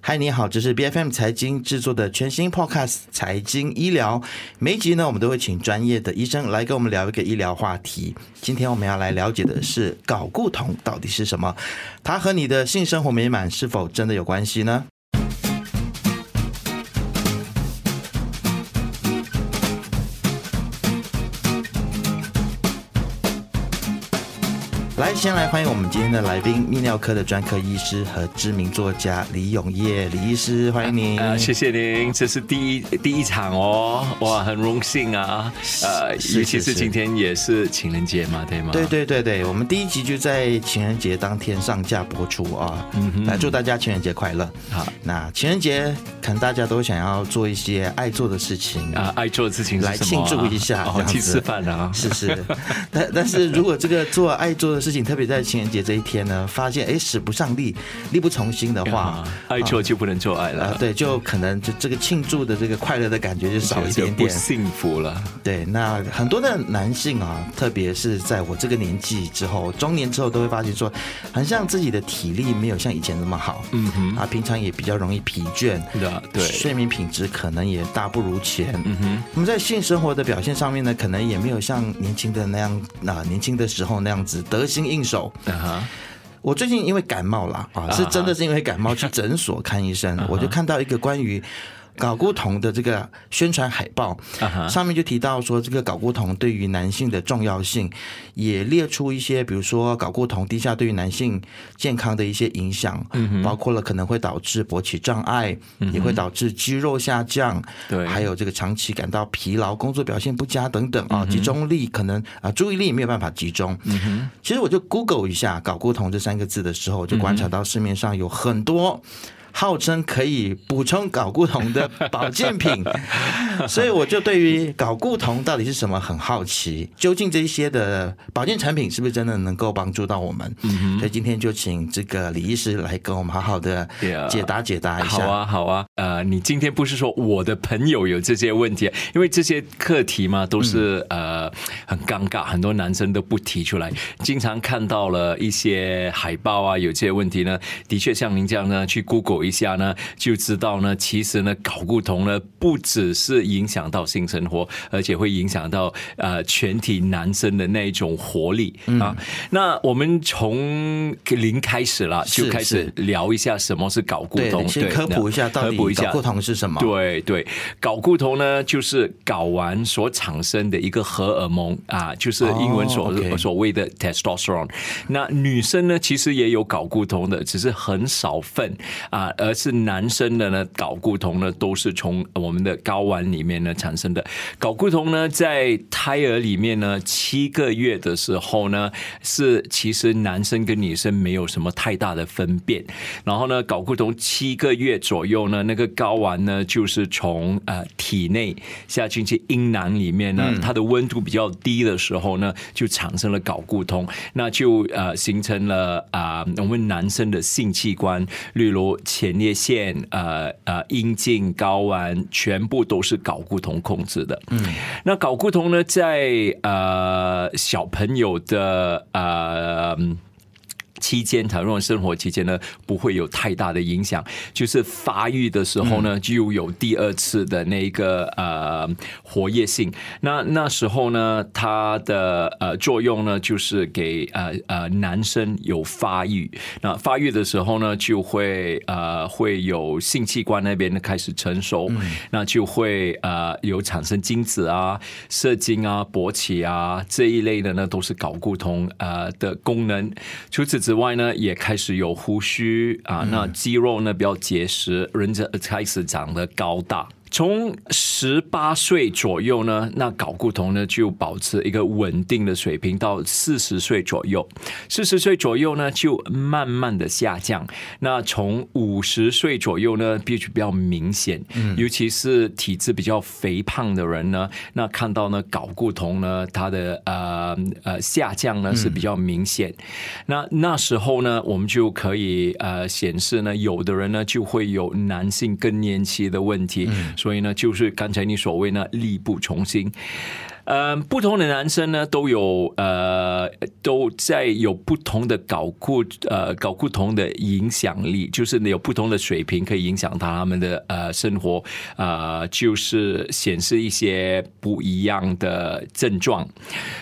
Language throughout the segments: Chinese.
嗨，你好，这是 B F M 财经制作的全新 Podcast《财经医疗》。每一集呢，我们都会请专业的医生来跟我们聊一个医疗话题。今天我们要来了解的是睾固酮到底是什么？它和你的性生活美满是否真的有关系呢？先来欢迎我们今天的来宾，泌尿科的专科医师和知名作家李永业李医师，欢迎您。啊，谢谢您，这是第一第一场哦，哇，很荣幸啊，呃，尤其是今天也是情人节嘛，对吗？对对对对，我们第一集就在情人节当天上架播出啊，嗯来祝大家情人节快乐。好，那情人节可能大家都想要做一些爱做的事情啊，爱做的事情来庆祝一下，哦，去吃饭啊，是是，但但是如果这个做爱做的事情，特别在情人节这一天呢，发现哎使不上力，力不从心的话，爱错就不能做爱了。对，就可能就这个庆祝的这个快乐的感觉就少一点点，幸福了。对，那很多的男性啊，特别是在我这个年纪之后，中年之后，都会发现说，很像自己的体力没有像以前那么好，嗯哼，啊，平常也比较容易疲倦，对，睡眠品质可能也大不如前，嗯哼。那么在性生活的表现上面呢，可能也没有像年轻的那样，那年轻的时候那样子得心应手。我最近因为感冒了啊，是真的是因为感冒去诊所看医生，我就看到一个关于。睾固酮的这个宣传海报上面就提到说，这个睾固酮对于男性的重要性，也列出一些，比如说睾固酮低下对于男性健康的一些影响，包括了可能会导致勃起障碍，也会导致肌肉下降，对，还有这个长期感到疲劳、工作表现不佳等等啊，集中力可能啊注意力没有办法集中。其实我就 Google 一下睾固酮这三个字的时候，就观察到市面上有很多。号称可以补充睾固酮的保健品，所以我就对于睾固酮到底是什么很好奇。究竟这些的保健产品是不是真的能够帮助到我们？所以今天就请这个李医师来跟我们好好的解答解答一下。好啊，好啊。呃，你今天不是说我的朋友有这些问题，因为这些课题嘛都是呃很尴尬，很多男生都不提出来。经常看到了一些海报啊，有这些问题呢，的确像您这样呢，去 Google 一下呢，就知道呢，其实呢，睾固酮呢，不只是影响到性生活，而且会影响到呃全体男生的那一种活力啊。那我们从零开始了，就开始聊一下什么是睾固酮，先科普一下，到底一下睾固酮是什么？对对，睾固酮呢，就是睾丸所产生的一个荷尔蒙啊，就是英文所所谓的 testosterone。那女生呢，其实也有睾固酮的，只是很少份啊。而是男生的呢，睾固酮呢，都是从我们的睾丸里面呢产生的。睾固酮呢，在胎儿里面呢，七个月的时候呢，是其实男生跟女生没有什么太大的分辨。然后呢，睾固酮七个月左右呢，那个睾丸呢，就是从呃体内下进去阴囊里面呢，它的温度比较低的时候呢，就产生了睾固酮，那就呃形成了啊我们男生的性器官，例如前。列腺、呃呃阴茎、睾丸，全部都是睾固酮控制的。嗯，那睾固酮呢，在呃小朋友的呃。期间，倘若生活期间呢，不会有太大的影响。就是发育的时候呢，就有第二次的那个呃活跃性。那那时候呢，它的呃作用呢，就是给呃呃男生有发育。那发育的时候呢，就会呃会有性器官那边开始成熟，那就会呃有产生精子啊、射精啊、勃起啊这一类的呢，都是睾固酮呃的功能。除此之之外呢，也开始有胡须啊，那肌肉呢比较结实，人家开始长得高大。从十八岁左右呢，那睾固酮呢就保持一个稳定的水平，到四十岁左右。四十岁左右呢，就慢慢的下降。那从五十岁左右呢，必须比较明显，尤其是体质比较肥胖的人呢，那看到呢睾固酮呢，它的呃呃下降呢是比较明显。那那时候呢，我们就可以呃显示呢，有的人呢就会有男性更年期的问题。所以呢，就是刚才你所谓呢，力不从心。呃，不同的男生呢都有呃都在有不同的搞固呃搞不同的影响力，就是有不同的水平可以影响到他们的呃生活，呃，就是显示一些不一样的症状，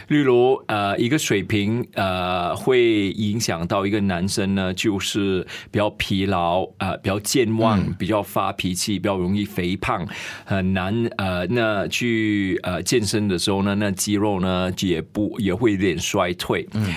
例如呃一个水平呃会影响到一个男生呢，就是比较疲劳呃比较健忘，比较发脾气，比较容易肥胖，很难呃那去呃健身的时候呢，那肌肉呢也不也会有点衰退，嗯，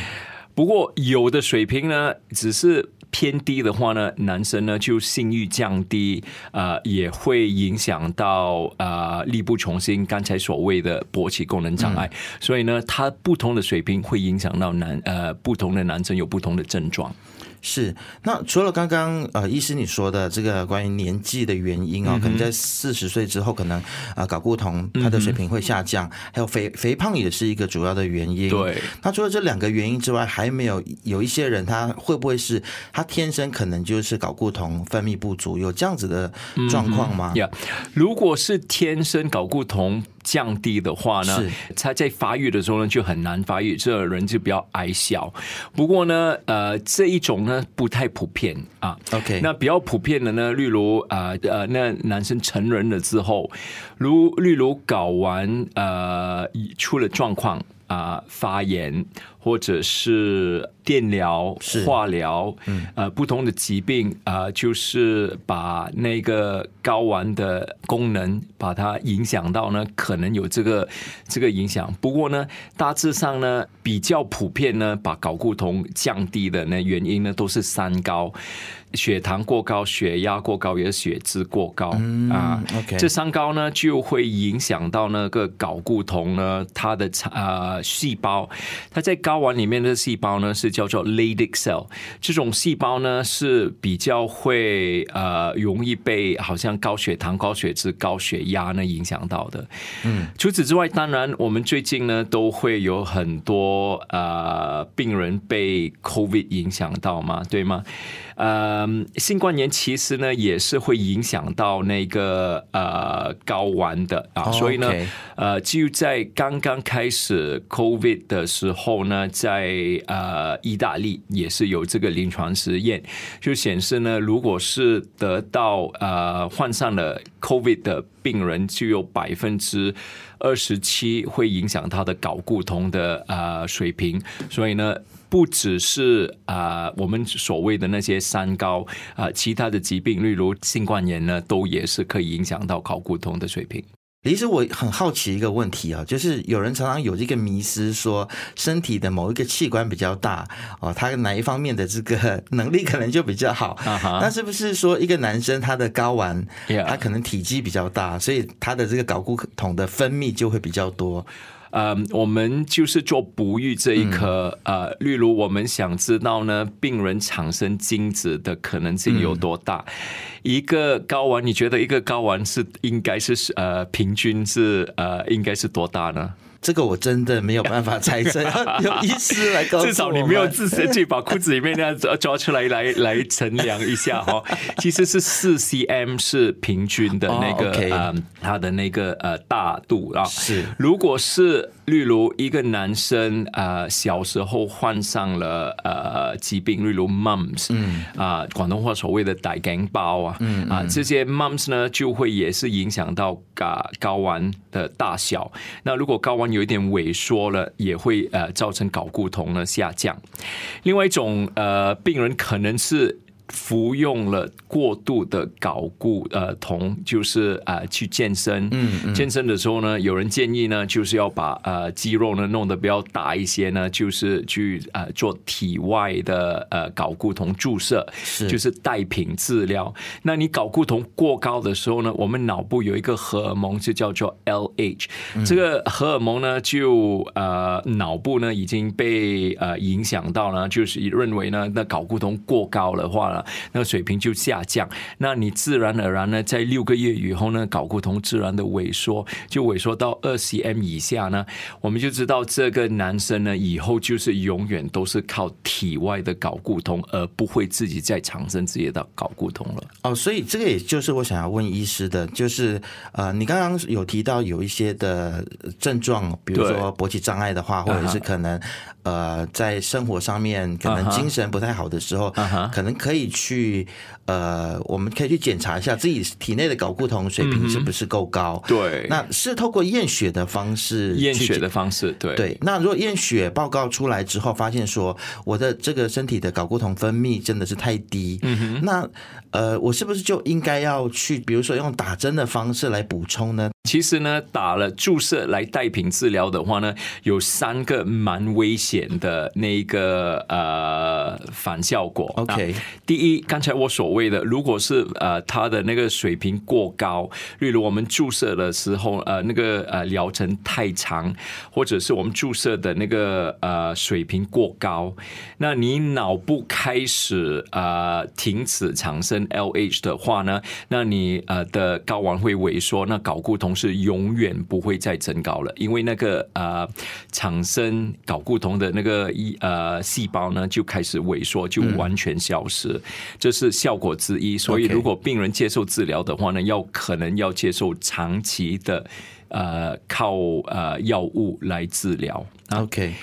不过有的水平呢只是。偏低的话呢，男生呢就性欲降低，呃，也会影响到呃力不从心。刚才所谓的勃起功能障碍，所以呢，它不同的水平会影响到男呃不同的男生有不同的症状。是，那除了刚刚呃，医师你说的这个关于年纪的原因啊，可能在四十岁之后，可能啊睾固酮它的水平会下降，还有肥肥胖也是一个主要的原因。对，那除了这两个原因之外，还没有有一些人他会不会是他天生可能就是睾固酮分泌不足，有这样子的状况吗？呀，如果是天生睾固酮。降低的话呢，他在发育的时候呢就很难发育，这人就比较矮小。不过呢，呃，这一种呢不太普遍啊。OK，那比较普遍的呢，例如啊呃，那男生成人了之后，如例如睾丸呃出了状况啊发炎。或者是电疗、化疗，呃，不同的疾病啊，就是把那个睾丸的功能把它影响到呢，可能有这个这个影响。不过呢，大致上呢，比较普遍呢，把睾固酮降低的那原因呢，都是三高：血糖过高、血压过高，也是血脂过高啊。OK，这三高呢，就会影响到那个睾固酮呢，它的呃细胞，它在。睾丸里面的细胞呢是叫做 Leydig cell，这种细胞呢是比较会呃容易被好像高血糖、高血脂、高血压呢影响到的。嗯，除此之外，当然我们最近呢都会有很多呃病人被 COVID 影响到嘛，对吗？呃，新冠炎其实呢也是会影响到那个呃睾丸的啊，所以呢，呃，就在刚刚开始 COVID 的时候呢，在呃意大利也是有这个临床实验，就显示呢，如果是得到呃患上了 COVID 的病人，就有百分之二十七会影响他的睾固酮的呃水平，所以呢。不只是啊，我们所谓的那些三高啊，其他的疾病，例如新冠炎呢，都也是可以影响到睾固酮的水平。其实我很好奇一个问题啊，就是有人常常有这个迷失，说身体的某一个器官比较大哦，他哪一方面的这个 能力可能就比较好。那是不是说一个男生他的睾丸，他可能体积比较大，所以他的这个睾固酮的分泌就会比较多？呃，我们就是做不育这一科，呃，例如我们想知道呢，病人产生精子的可能性有多大？一个睾丸，你觉得一个睾丸是应该是呃平均是呃应该是多大呢？这个我真的没有办法猜测，有医师来告诉至少你没有自身去把裤子里面那抓抓出来来来衡量一下哈。其实是四 cm 是平均的那个呃它的那个呃大度啊。是，如果是例如一个男生呃小时候患上了呃疾病，例如 mumps，嗯啊广东话所谓的带颈包啊，嗯啊这些 mumps 呢就会也是影响到睾睾丸的大小。那如果睾丸有一点萎缩了，也会呃造成睾固酮的下降。另外一种呃病人可能是。服用了过度的睾固呃酮，就是啊去健身，嗯，健身的时候呢，有人建议呢，就是要把呃肌肉呢弄得比较大一些呢，就是去呃做体外的呃睾固酮注射，是就是代品治疗。那你睾固酮过高的时候呢，我们脑部有一个荷尔蒙就叫做 LH，这个荷尔蒙呢就呃脑部呢已经被呃影响到呢，就是认为呢那睾固酮过高的话。了，那个水平就下降。那你自然而然呢，在六个月以后呢，睾固酮自然的萎缩，就萎缩到二 cm 以下呢，我们就知道这个男生呢，以后就是永远都是靠体外的睾固酮，而不会自己再产生自己的睾固酮了。哦，所以这个也就是我想要问医师的，就是呃，你刚刚有提到有一些的症状，比如说勃起障碍的话，或者是可能呃在生活上面可能精神不太好的时候，可能可以去呃，我们可以去检查一下自己体内的睾固酮水平是不是够高。对，那是透过验血的方式，验血的方式，对对。那如果验血报告出来之后，发现说我的这个身体的睾固酮分泌真的是太低，嗯哼，那呃，我是不是就应该要去，比如说用打针的方式来补充呢？其实呢，打了注射来带品治疗的话呢，有三个蛮危险的那个呃反效果。OK，第一，刚才我所谓的，如果是呃他的那个水平过高，例如我们注射的时候呃那个呃疗程太长，或者是我们注射的那个呃水平过高，那你脑部开始呃停止产生 LH 的话呢，那你呃的睾丸会萎缩，那睾固酮。是永远不会再增高了，因为那个呃产生睾固酮的那个一呃细胞呢就开始萎缩，就完全消失，这是效果之一。所以如果病人接受治疗的话呢，要可能要接受长期的呃靠呃药物来治疗。OK，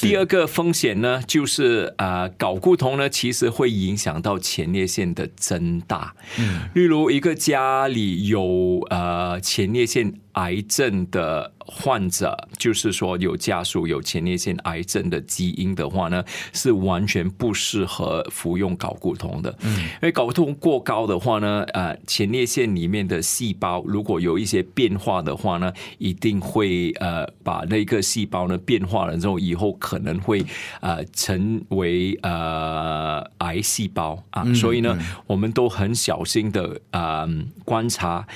第二个风险呢，就是啊，睾固酮呢，其实会影响到前列腺的增大。嗯，例如一个家里有呃前列腺癌症的。患者就是说有家属有前列腺癌症的基因的话呢，是完全不适合服用睾固酮的。嗯，因为睾固酮过高的话呢，呃，前列腺里面的细胞如果有一些变化的话呢，一定会呃把那个细胞呢变化了之后，以后可能会呃成为呃癌细胞啊。所以呢，我们都很小心的啊观察。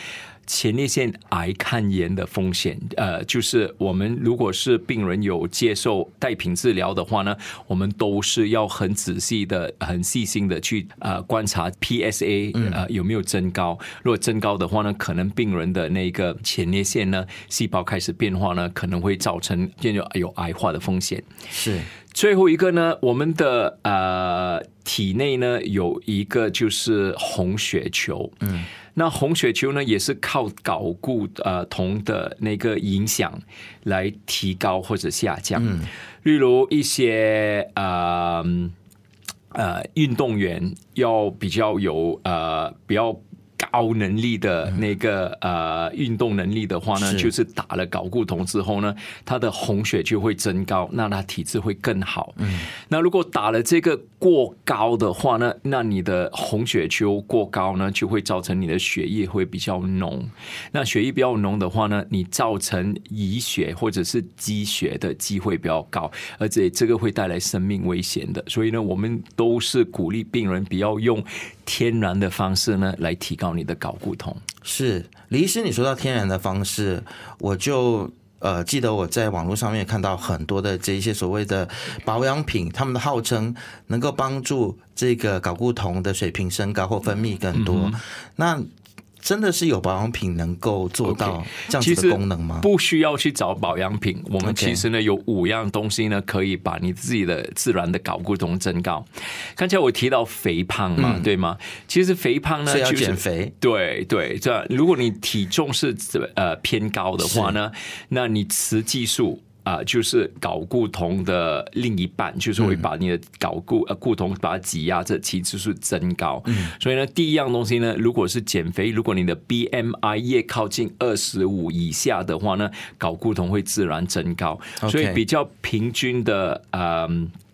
前列腺癌抗炎的风险，呃，就是我们如果是病人有接受带品治疗的话呢，我们都是要很仔细的、很细心的去呃观察 PSA 呃有没有增高。如果增高的话呢，可能病人的那个前列腺呢细胞开始变化呢，可能会造成就有癌化的风险。是最后一个呢，我们的呃体内呢有一个就是红血球，嗯。那红血球呢，也是靠睾固呃酮的那个影响来提高或者下降。嗯，例如一些呃呃运动员要比较有呃比较。高能力的那个呃运动能力的话呢，就是打了睾固酮之后呢，他的红血就会增高，那他体质会更好。嗯，那如果打了这个过高的话呢，那你的红血球过高呢，就会造成你的血液会比较浓。那血液比较浓的话呢，你造成遗血或者是积血的机会比较高，而且这个会带来生命危险的。所以呢，我们都是鼓励病人不要用天然的方式呢来提高。你的睾固酮是李医师，你说到天然的方式，我就呃记得我在网络上面看到很多的这一些所谓的保养品，他们的号称能够帮助这个睾固酮的水平升高或分泌更多，那。真的是有保养品能够做到这样子的功能吗？不需要去找保养品，我们其实呢有五样东西呢，可以把你自己的自然的睾固酮增高。刚才我提到肥胖嘛，对吗？其实肥胖呢要减肥，对对，这如果你体重是呃偏高的话呢，那你雌激素。啊，就是睾固酮的另一半，就是会把你的睾固呃固酮把它挤压这，其实是增高。嗯，所以呢，第一样东西呢，如果是减肥，如果你的 BMI 越靠近二十五以下的话呢，睾固酮会自然增高。所以比较平均的，嗯。呃，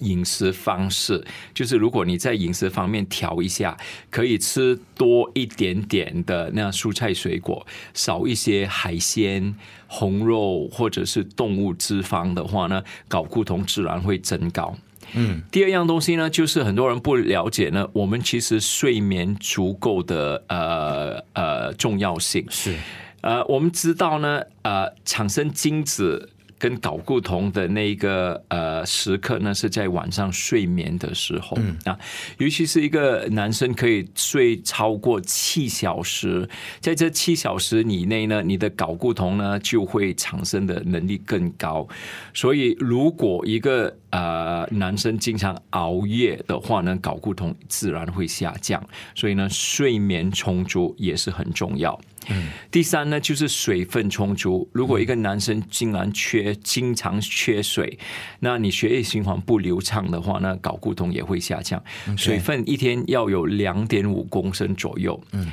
饮食方式就是，如果你在饮食方面调一下，可以吃多一点点的那样蔬菜水果，少一些海鲜、红肉或者是动物脂肪的话呢，睾固酮自然会增高。嗯，第二样东西呢，就是很多人不了解呢，我们其实睡眠足够的呃呃重要性是，呃，我们知道呢，呃，产生精子。跟睾固酮的那个呃时刻呢，是在晚上睡眠的时候啊，尤其是一个男生可以睡超过七小时，在这七小时以内呢，你的睾固酮呢就会产生的能力更高。所以，如果一个呃男生经常熬夜的话呢，睾固酮自然会下降。所以呢，睡眠充足也是很重要。嗯，第三呢，就是水分充足。如果一个男生竟然缺，经常缺水，那你血液循环不流畅的话，那睾固酮也会下降。水分一天要有两点五公升左右。嗯。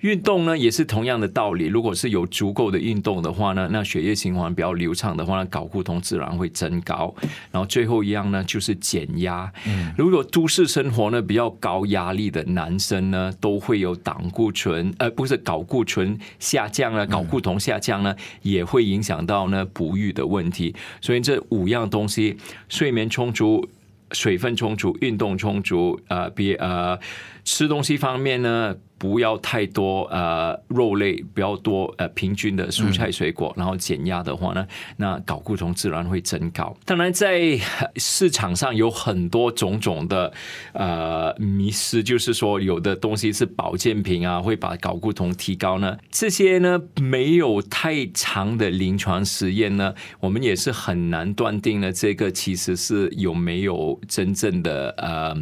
运动呢也是同样的道理，如果是有足够的运动的话呢，那血液循环比较流畅的话，那睾固酮自然会增高。然后最后一样呢就是减压。嗯，如果都市生活呢比较高压力的男生呢，都会有胆固醇，呃，不是睾固醇下降了，睾固酮下降呢，也会影响到呢不育的问题。所以这五样东西：睡眠充足。水分充足，运动充足，呃，比呃吃东西方面呢，不要太多呃肉类，不要多呃平均的蔬菜水果，然后减压的话呢，那睾固酮自然会增高。当然，在市场上有很多种种的呃迷失，就是说有的东西是保健品啊，会把睾固酮提高呢。这些呢没有太长的临床实验呢，我们也是很难断定呢，这个其实是有没有。真正的呃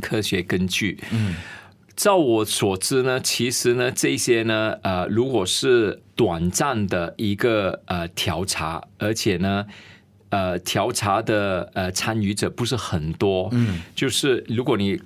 科学根据，嗯，照我所知呢，其实呢，这些呢，呃，如果是短暂的一个呃调查，而且呢。呃，调查的呃参与者不是很多，嗯，就是如果你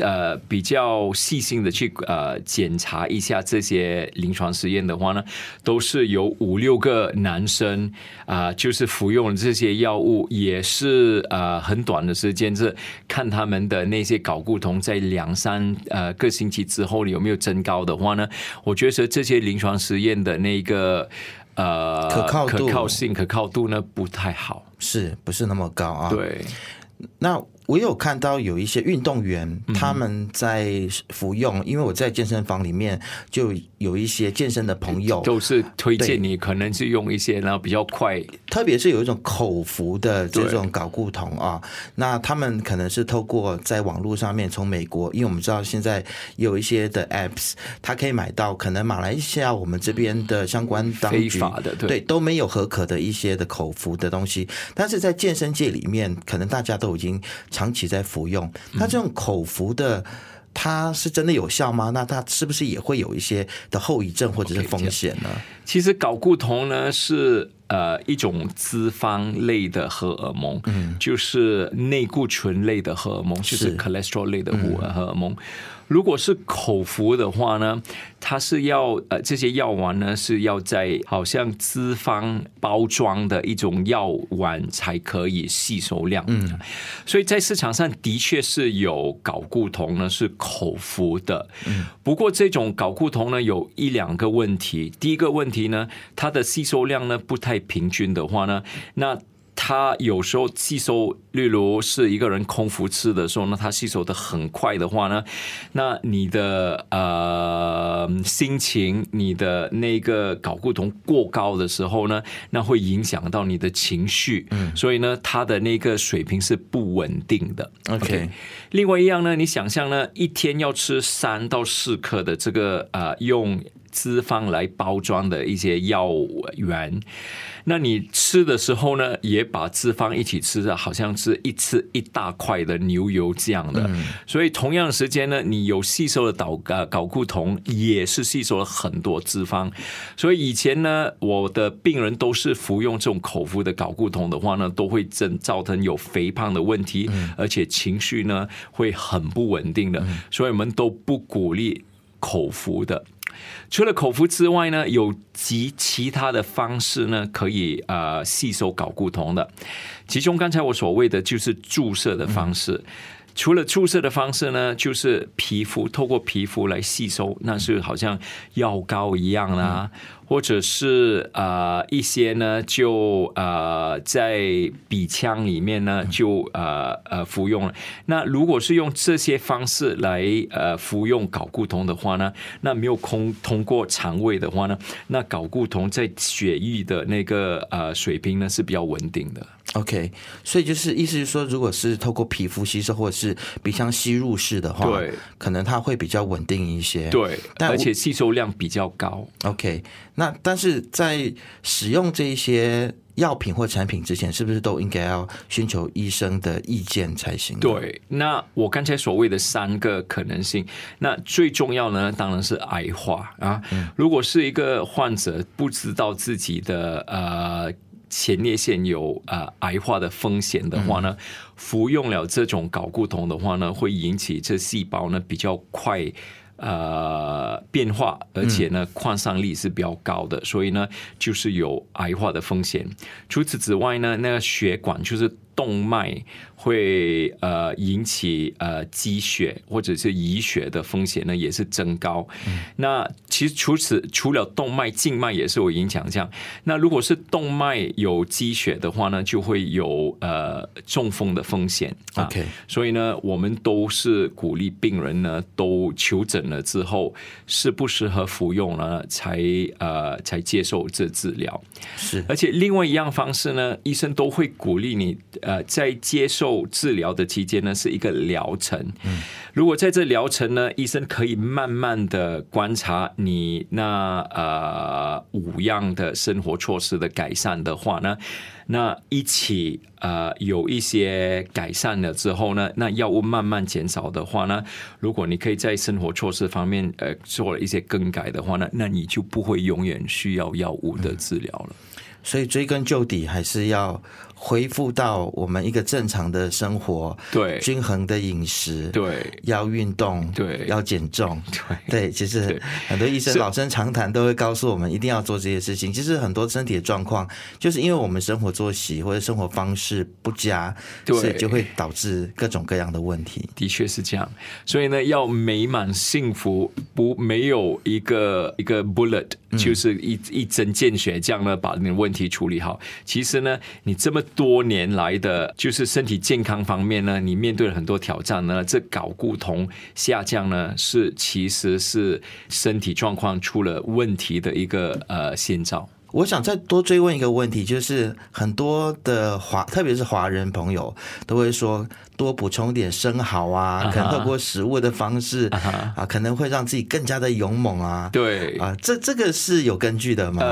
呃比较细心的去呃检查一下这些临床实验的话呢，都是有五六个男生啊，就是服用这些药物，也是呃很短的时间，是看他们的那些睾固酮在两三呃个星期之后有没有增高的话呢，我觉得这些临床实验的那个。呃，可靠可靠性、可靠度呢不太好，是不是那么高啊？对，那。我有看到有一些运动员他们在服用，因为我在健身房里面就有一些健身的朋友，都是推荐你可能是用一些然后比较快，特别是有一种口服的这种睾固酮啊，那他们可能是透过在网络上面从美国，因为我们知道现在有一些的 apps，它可以买到，可能马来西亚我们这边的相关当局的对。都没有合可的一些的口服的东西，但是在健身界里面，可能大家都已经。长期在服用，那这种口服的，它是真的有效吗？那它是不是也会有一些的后遗症或者是风险呢？其实睾固酮呢是呃一种脂肪类的荷尔蒙，嗯，就是内固醇类的荷尔蒙，就是 cholesterol 类的荷荷尔蒙。如果是口服的话呢，它是要呃这些药丸呢是要在好像脂肪包装的一种药丸才可以吸收量，嗯，所以在市场上的确是有睾固酮呢是口服的，嗯，不过这种睾固酮呢有一两个问题，第一个问题呢，它的吸收量呢不太平均的话呢，那。它有时候吸收，例如是一个人空腹吃的时候，那他吸收的很快的话呢，那你的呃心情，你的那个睾固酮过高的时候呢，那会影响到你的情绪，嗯，所以呢，他的那个水平是不稳定的。OK，另外一样呢，你想象呢，一天要吃三到四克的这个呃用。脂肪来包装的一些药源，那你吃的时候呢，也把脂肪一起吃的，好像是一吃一大块的牛油这样的。所以同样的时间呢，你有吸收的睾呃睾固酮，也是吸收了很多脂肪。所以以前呢，我的病人都是服用这种口服的睾固酮的话呢，都会增造成有肥胖的问题，而且情绪呢会很不稳定的。所以我们都不鼓励口服的。除了口服之外呢，有及其他的方式呢，可以呃吸收睾固酮的。其中刚才我所谓的就是注射的方式。除了注射的方式呢，就是皮肤透过皮肤来吸收，那是好像药膏一样啦。或者是呃一些呢，就呃在鼻腔里面呢，就呃呃服用了。那如果是用这些方式来呃服用睾固酮的话呢，那没有空通过肠胃的话呢，那睾固酮在血液的那个呃水平呢是比较稳定的。OK，所以就是意思是说，如果是透过皮肤吸收或者是鼻腔吸入式的话，对，可能它会比较稳定一些。对，但而且吸收量比较高。OK。那但是在使用这一些药品或产品之前，是不是都应该要寻求医生的意见才行？对，那我刚才所谓的三个可能性，那最重要呢，当然是癌化啊。如果是一个患者不知道自己的呃前列腺有呃癌化的风险的话呢，服用了这种睾固酮的话呢，会引起这细胞呢比较快。呃，变化，而且呢，扩散力是比较高的，所以呢，就是有癌化的风险。除此之外呢，那个血管就是。动脉会呃引起呃积血或者是遗血的风险呢，也是增高。那其实除此除了动脉，静脉也是有影响。这样，那如果是动脉有积血的话呢，就会有呃中风的风险。OK，所以呢，我们都是鼓励病人呢都求诊了之后，适不适合服用呢，才呃才接受这治疗。是，而且另外一样方式呢，医生都会鼓励你。呃，在接受治疗的期间呢，是一个疗程。如果在这疗程呢，医生可以慢慢的观察你那呃五样的生活措施的改善的话呢，那一起呃有一些改善了之后呢，那药物慢慢减少的话呢，如果你可以在生活措施方面呃做了一些更改的话呢，那你就不会永远需要药物的治疗了。所以追根究底，还是要。恢复到我们一个正常的生活，对。均衡的饮食，对。要运动，对。要减重，对。对，其实很多医生老生常谈都会告诉我们一定要做这些事情。其实很多身体的状况，就是因为我们生活作息或者生活方式不佳，对，就会导致各种各样的问题。的确是这样，所以呢，要美满幸福，不没有一个一个 bullet，就是一一针见血这样呢，把你的问题处理好。其实呢，你这么。多年来的就是身体健康方面呢，你面对了很多挑战呢。这睾固酮下降呢，是其实是身体状况出了问题的一个呃先兆。我想再多追问一个问题，就是很多的华，特别是华人朋友都会说，多补充点生蚝啊，可能透过食物的方式啊，可能会让自己更加的勇猛啊。对啊，这这个是有根据的吗？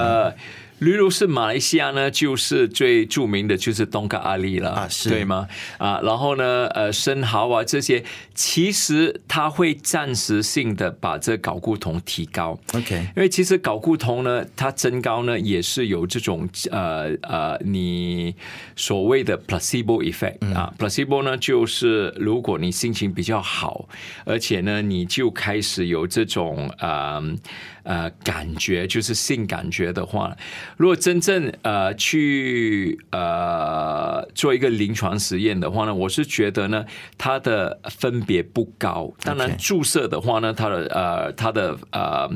例如是马来西亚呢，就是最著名的就是东嘎阿里了，啊，是对吗？啊，然后呢，呃，生蚝啊这些，其实它会暂时性的把这睾固酮提高，OK，因为其实睾固酮呢，它增高呢也是有这种呃呃，你所谓的 placebo effect 啊，placebo 呢就是如果你心情比较好，而且呢你就开始有这种呃。呃，感觉就是性感觉的话，如果真正呃去呃做一个临床实验的话呢，我是觉得呢，它的分别不高。当然，注射的话呢，它的呃它的呃。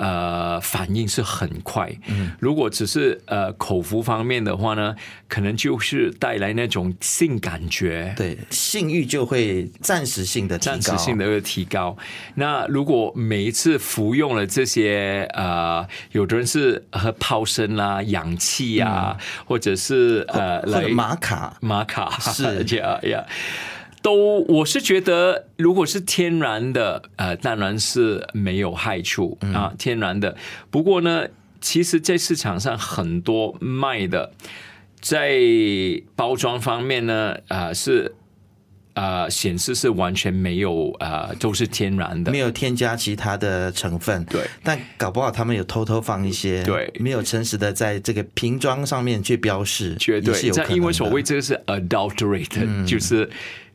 呃，反应是很快。嗯，如果只是呃口服方面的话呢，可能就是带来那种性感觉，对，性欲就会暂时性的暂时性的提高。那如果每一次服用了这些呃，有的人是和抛身啦、氧气呀，或者是呃来玛卡。玛卡。是。这样呀。都，我是觉得，如果是天然的，呃，当然是没有害处啊，天然的。不过呢，其实，在市场上很多卖的，在包装方面呢，啊，是啊，显示是完全没有啊，都是天然的，没有添加其他的成分。对，但搞不好他们有偷偷放一些，对，没有诚实的在这个瓶装上面去标示，绝对。这因为所谓这个是 adulterated，就是。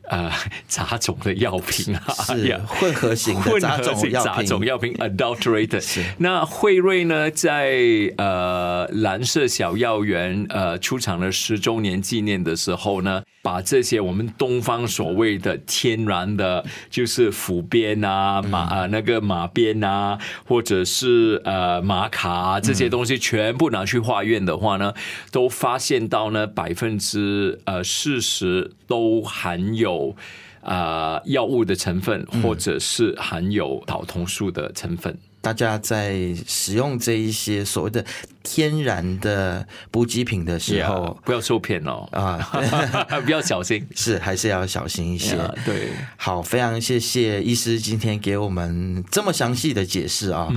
呃，杂种的药品啊，是 混合型混合型药品，杂种药品 adulterated。那惠瑞呢，在呃蓝色小药园呃出厂的十周年纪念的时候呢，把这些我们东方所谓的天然的，就是腐鞭啊、马啊那个马鞭啊，或者是呃玛卡啊这些东西，全部拿去化验的话呢，都发现到呢百分之呃四十都含有。有啊，药物的成分，或者是含有导酮素的成分。大家在使用这一些所谓的天然的补给品的时候，不要受骗哦啊，不要小心，是还是要小心一些。对，好，非常谢谢医师今天给我们这么详细的解释啊。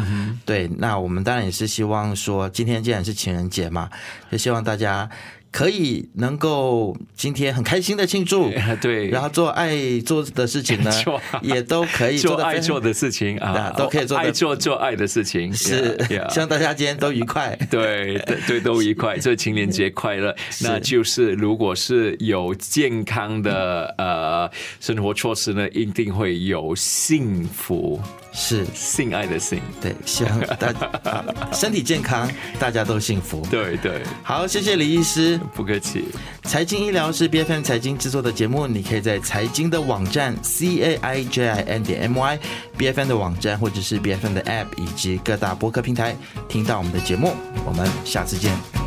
对，那我们当然也是希望说，今天既然是情人节嘛，就希望大家。可以能够今天很开心的庆祝，对，然后做爱做的事情呢，也都可以做爱做的事情啊，都可以做爱做做爱的事情，是希望大家今天都愉快，对对都愉快，这情人节快乐。那就是如果是有健康的呃生活措施呢，一定会有幸福。是性爱的性，对，希望大家身体健康，大家都幸福。对对，好，谢谢李医师，不客气。财经医疗是 B F M 财经制作的节目，你可以在财经的网站 C A I J I N 点 m y B F M 的网站或者是 B F M 的 App 以及各大播客平台听到我们的节目。我们下次见。